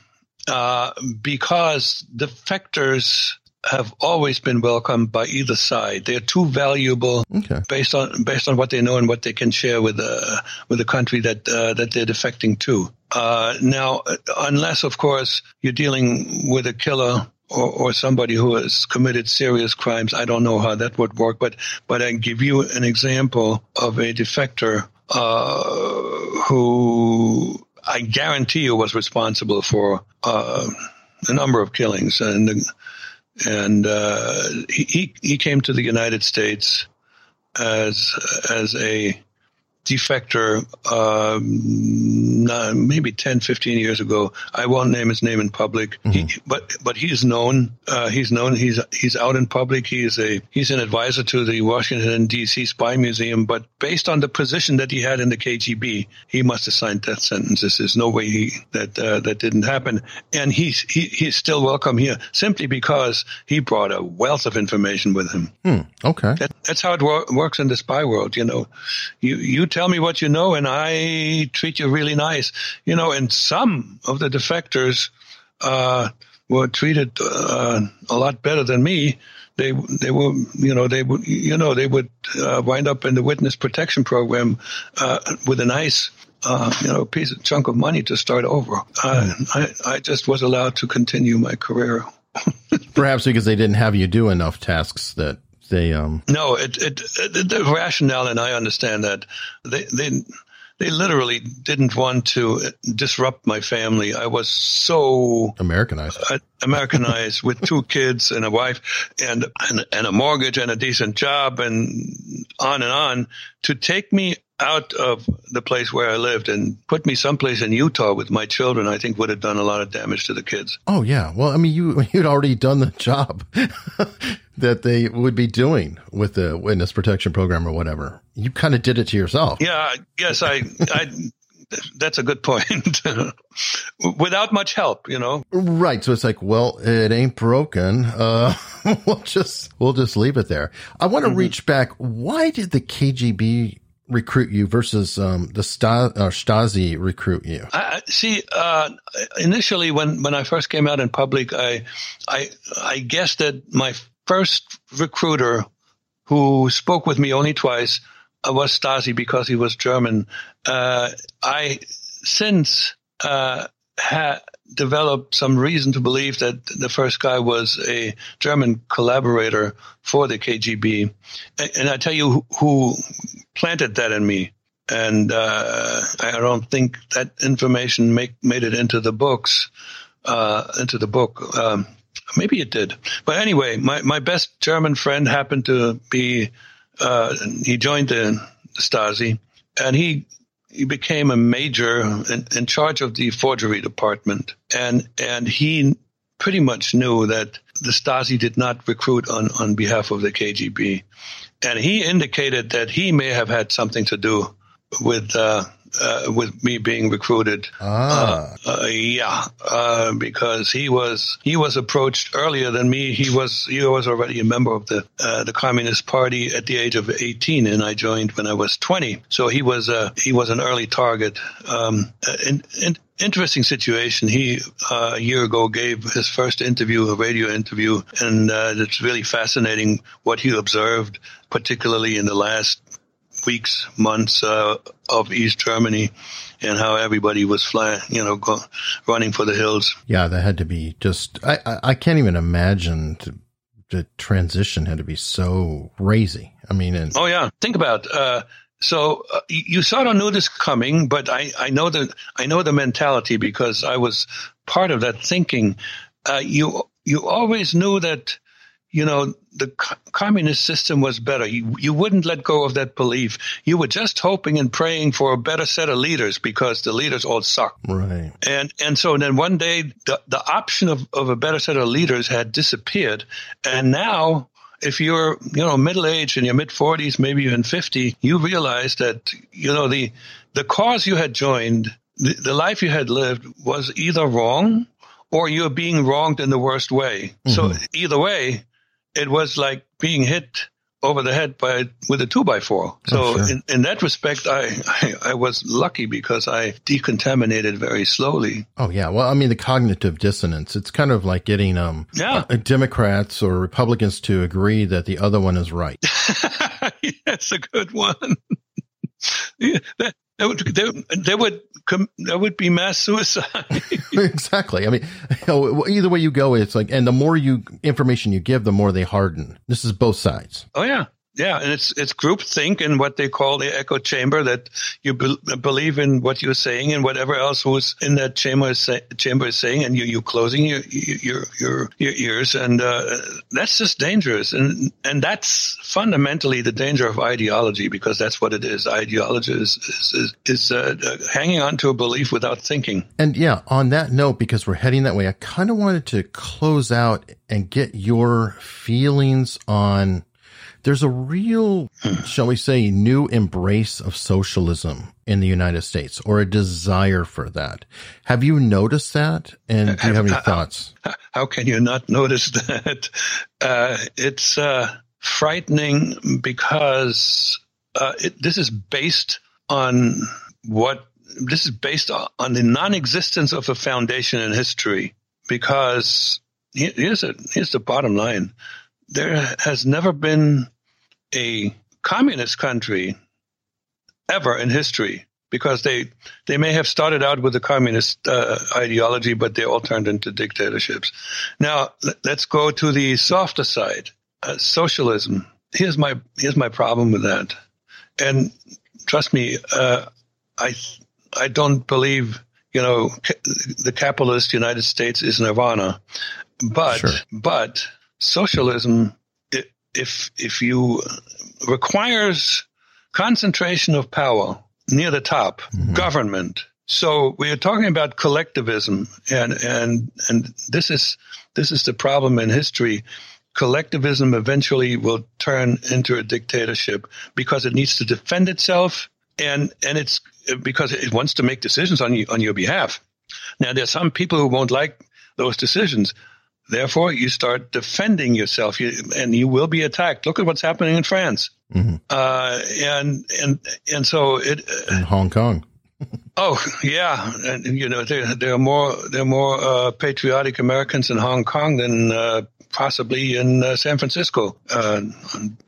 uh, because defectors have always been welcomed by either side. They're too valuable okay. based on based on what they know and what they can share with the with the country that uh, that they're defecting to. Uh, now, unless of course you're dealing with a killer or, or, somebody who has committed serious crimes, I don't know how that would work. But but I give you an example of a defector uh, who I guarantee you was responsible for uh, a number of killings and. The, and uh, he he came to the United States as as a defector um, maybe 10, 15 years ago. I won't name his name in public, mm-hmm. he, but but he's known. Uh, he's known. He's he's out in public. He's a he's an advisor to the Washington D.C. Spy Museum. But based on the position that he had in the KGB, he must have signed death sentences. There's no way he that uh, that didn't happen. And he's he, he's still welcome here simply because he brought a wealth of information with him. Hmm. Okay, that, that's how it wor- works in the spy world. You know, you you tell me what you know, and I treat you really nice. You know, and some of the defectors uh, were treated uh, a lot better than me. They they were you know they would you know they would uh, wind up in the witness protection program uh, with a nice uh, you know, piece of chunk of money to start over. Uh, I, I just was allowed to continue my career. Perhaps because they didn't have you do enough tasks that they um no it, it, it the rationale and i understand that they they they literally didn't want to disrupt my family. I was so Americanized, uh, Americanized with two kids and a wife and, and and a mortgage and a decent job and on and on to take me out of the place where I lived and put me someplace in Utah with my children, I think would have done a lot of damage to the kids. Oh yeah. Well, I mean, you, you'd already done the job that they would be doing with the witness protection program or whatever. You kind of did it to yourself. Yeah. Yes. I, I, that's a good point. Without much help, you know. Right. So it's like, well, it ain't broken. Uh, we'll just we'll just leave it there. I want to mm-hmm. reach back. Why did the KGB recruit you versus um, the uh, Stasi recruit you? I, see, uh, initially when, when I first came out in public, I, I, I guessed that my first recruiter who spoke with me only twice uh, was Stasi because he was German. Uh, I since uh, had developed some reason to believe that the first guy was a German collaborator for the KGB. And I tell you who, who planted that in me. And uh, I don't think that information make, made it into the books, uh, into the book. Um, maybe it did. But anyway, my, my best German friend happened to be, uh, he joined the Stasi and he he became a major in, in, charge of the forgery department, and and he pretty much knew that the Stasi did not recruit on, on behalf of the KGB. And he indicated that he may have had something to do with uh, uh, with me being recruited. Ah. Uh, uh, yeah, uh, because he was he was approached earlier than me. He was he was already a member of the uh, the Communist Party at the age of eighteen, and I joined when I was twenty. So he was uh, he was an early target. Um, and, and interesting situation. He uh, a year ago gave his first interview, a radio interview, and uh, it's really fascinating what he observed, particularly in the last weeks, months uh, of East Germany, and how everybody was flying, you know, go, running for the hills. Yeah, that had to be just. I I, I can't even imagine to, the transition had to be so crazy. I mean, and, oh yeah, think about. Uh, so uh, you sort of knew this coming, but I, I know the I know the mentality because I was part of that thinking. Uh, you you always knew that you know, the co- communist system was better. You, you wouldn't let go of that belief. You were just hoping and praying for a better set of leaders because the leaders all suck. right. And and so then one day the, the option of, of a better set of leaders had disappeared. And now if you're, you know, middle aged in your mid forties, maybe even fifty, you realize that, you know, the the cause you had joined, the, the life you had lived was either wrong or you're being wronged in the worst way. So mm-hmm. either way, it was like being hit over the head by with a two by four. So Oh, sure. in, in that respect, I, I I was lucky because I decontaminated very slowly. Oh yeah. Well, I mean, the cognitive dissonance. It's kind of like getting um Yeah. uh, Democrats or Republicans to agree that the other one is right. That's a good one. yeah, that, that would there, there would there would be mass suicide. exactly. I mean, either way you go, it's like, and the more you information you give, the more they harden. This is both sides. Oh yeah, yeah, and it's it's group think and what they call the echo chamber that you be- believe in what you're saying and whatever else who's in that chamber is, say- chamber is saying, and you you closing your your your your ears, and uh, that's just dangerous, and and that's fundamentally the danger of ideology because that's what it is. Ideology is is is, is uh, hanging on to a belief without thinking. And yeah, on that note, because we're heading that way, I kind of wanted to close out and get your feelings on. There's a real, shall we say, new embrace of socialism in the United States or a desire for that. Have you noticed that? And do you have any thoughts? How can you not notice that? Uh, it's uh, frightening because uh, it, this is based on what this is based on, on the non-existence of a foundation in history. Because here's a, here's the bottom line: there has never been a communist country ever in history because they they may have started out with a communist uh, ideology, but they all turned into dictatorships. Now let- let's go to the softer side, uh, socialism. Here's my here's my problem with that, and trust me, uh, I I don't believe you know ca- the capitalist United States is nirvana, but Sure. but socialism, if if you requires concentration of power near the top, mm-hmm. government. So we are talking about collectivism, and and and this is this is the problem in history. Collectivism eventually will turn into a dictatorship because it needs to defend itself, and and it's because it wants to make decisions on you on your behalf. Now there's some people who won't like those decisions. Therefore, you start defending yourself, you, and you will be attacked. Look at what's happening in France, Mhm. uh, and and and so it. In Hong Kong. Oh yeah, and you know there there are more there are more uh, patriotic Americans in Hong Kong than uh, possibly in uh, San Francisco. Uh,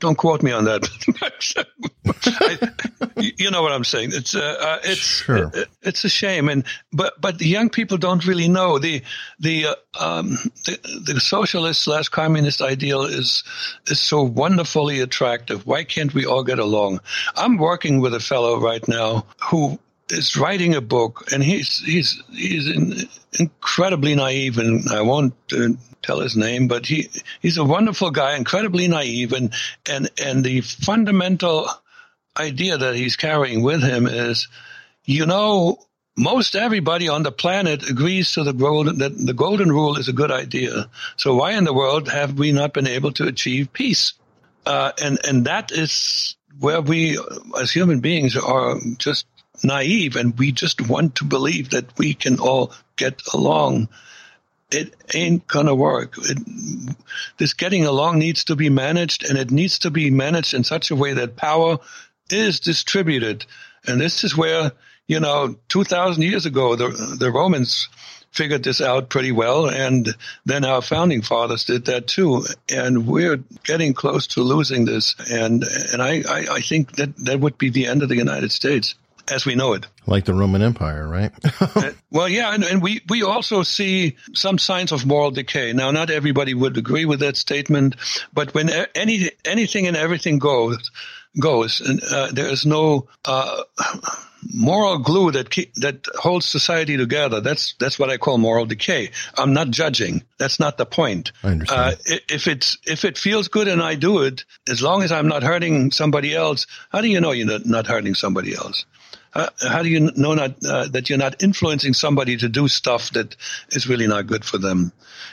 don't quote me on that. I, you know what I'm saying? It's uh, uh, it's Sure. it- it's a shame, and but but the young people don't really know the the uh, um, the, the socialist slash communist ideal is is so wonderfully attractive. Why can't we all get along? I'm working with a fellow right now who is writing a book, and he's he's he's in, incredibly naive, and I won't uh, tell his name, but he he's a wonderful guy, incredibly naive, and and and the fundamental idea that he's carrying with him is, you know, most everybody on the planet agrees to the golden, that the golden rule is a good idea. So why in the world have we not been able to achieve peace? Uh, and and that is where we, as human beings, are just naive, and we just want to believe that we can all get along. It ain't gonna work. It, this getting along needs to be managed, and it needs to be managed in such a way that power is distributed. And this is where you know, 2,000 years ago, the, the Romans figured this out pretty well, and then our founding fathers did that too. And we're getting close to losing this, and and I, I, I think that that would be the end of the United States as we know it. Like the Roman Empire, right? Uh, well, yeah, and, and, we, we also see some signs of moral decay. Now, not everybody would agree with that statement, but when any anything and everything goes, goes, and uh, there is no uh, moral glue that keep, that holds society together. That's that's what I call moral decay. I'm not judging. That's not the point. I understand. Uh, if it's if it feels good and I do it, as long as I'm not hurting somebody else, how do you know you're not, not hurting somebody else? Uh, how do you know not uh, that you're not influencing somebody to do stuff that is really not good for them?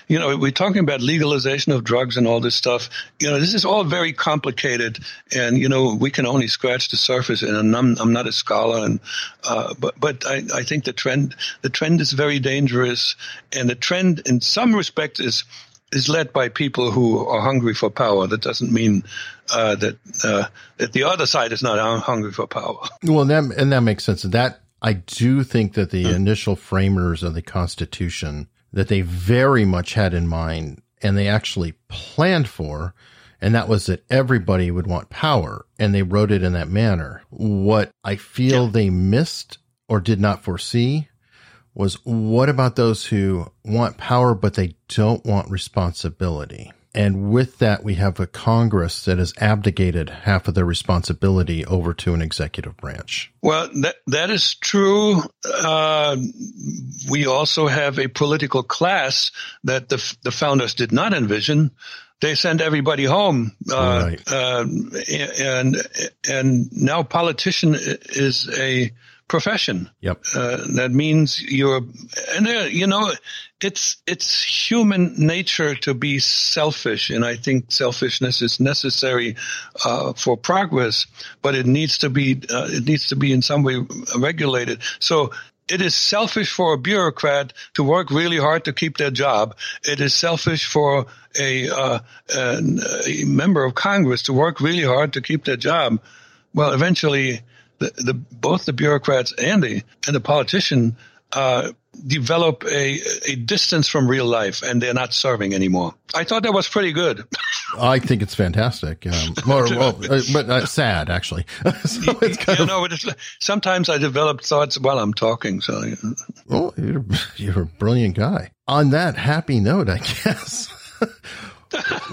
You know, we're talking about legalization of drugs and all this stuff. You know, this is all very complicated, and you know, we can only scratch the surface. And I'm, I'm not a scholar, and uh, but but I, I think the trend the trend is very dangerous, and the trend in some respects is is led by people who are hungry for power. That doesn't mean uh, that uh, that the other side is not hungry for power. Well, that, and that makes sense. That I do think that the mm. initial framers of the Constitution that they very much had in mind, and they actually planned for, and that was that everybody would want power, and they wrote it in that manner. What I feel yeah. they missed or did not foresee was what about those who want power, but they don't want responsibility? And with that, we have a Congress that has abdicated half of their responsibility over to an executive branch. Well, that, that is true. Uh, we also have a political class that the, the founders did not envision. They send everybody home, uh, right. uh, and and now politician is a profession. Yep. Uh, that means you're, and uh, you know, it's it's human nature to be selfish, and I think selfishness is necessary uh, for progress, but it needs to be uh, it needs to be in some way regulated. So it is selfish for a bureaucrat to work really hard to keep their job. It is selfish for a, uh, a member of Congress to work really hard to keep their job. Well, eventually, the, the both the bureaucrats and the and the politician uh, develop a a distance from real life, and they're not serving anymore. I thought that was pretty good. I think it's fantastic, um, or, well, uh, but uh, sad actually. so it's kind you of, know, it's, sometimes I develop thoughts while I'm talking. So, well, you're, you're a brilliant guy. On that happy note, I guess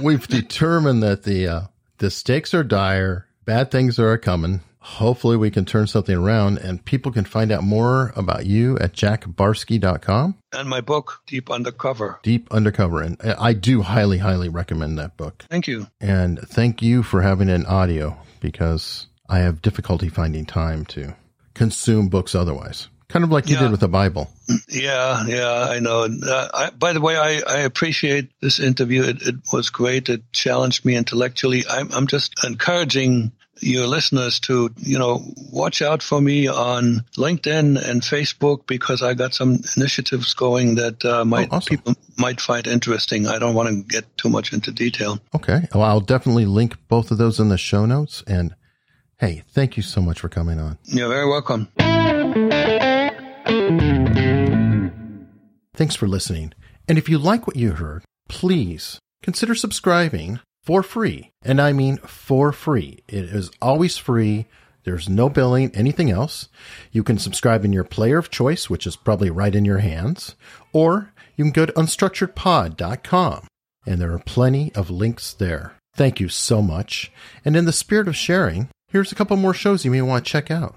we've determined that the uh, the stakes are dire. Bad things are coming hopefully we can turn something around and people can find out more about you at jackbarsky.com. And my book, Deep Undercover. Deep Undercover. And I do highly, highly recommend that book. Thank you. And thank you for having an audio because I have difficulty finding time to consume books otherwise. Kind of like you yeah. did with the Bible. Yeah, yeah, I know. Uh, I, by the way, I, I appreciate this interview. It, it, was great. It challenged me intellectually. I'm, I'm just encouraging your listeners to, you know, watch out for me on LinkedIn and Facebook because I got some initiatives going that uh, might oh, awesome. people might find interesting. I don't want to get too much into detail. Okay. Well, I'll definitely link both of those in the show notes. And hey, thank you so much for coming on. You're very welcome. Thanks for listening. And if you like what you heard, please consider subscribing for free. And I mean for free. It is always free. There's no billing, anything else. You can subscribe in your player of choice, which is probably right in your hands, or you can go to unstructuredpod.com and there are plenty of links there. Thank you so much. And in the spirit of sharing, here's a couple more shows you may want to check out.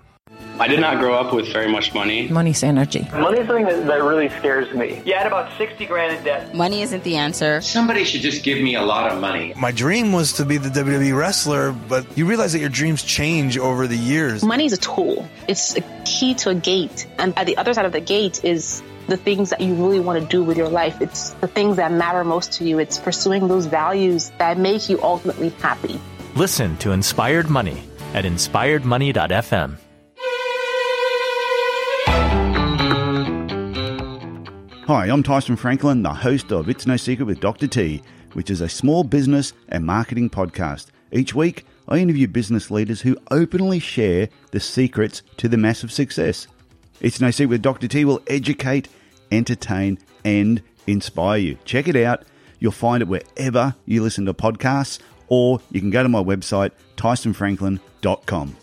I did not grow up with very much money. Money's energy. Money is something that, that really scares me. You had about 60 grand in debt. Money isn't the answer. Somebody should just give me a lot of money. My dream was to be the WWE wrestler, but you realize that your dreams change over the years. Money is a tool, it's a key to a gate. And at the other side of the gate is the things that you really want to do with your life. It's the things that matter most to you. It's pursuing those values that make you ultimately happy. Listen to Inspired Money at inspiredmoney.fm. Hi, I'm Tyson Franklin, the host of It's No Secret with Dr. T, which is a small business and marketing podcast. Each week, I interview business leaders who openly share the secrets to the massive success. It's No Secret with Dr. T will educate, entertain, and inspire you. Check it out. You'll find it wherever you listen to podcasts, or you can go to my website, tysonfranklin.com.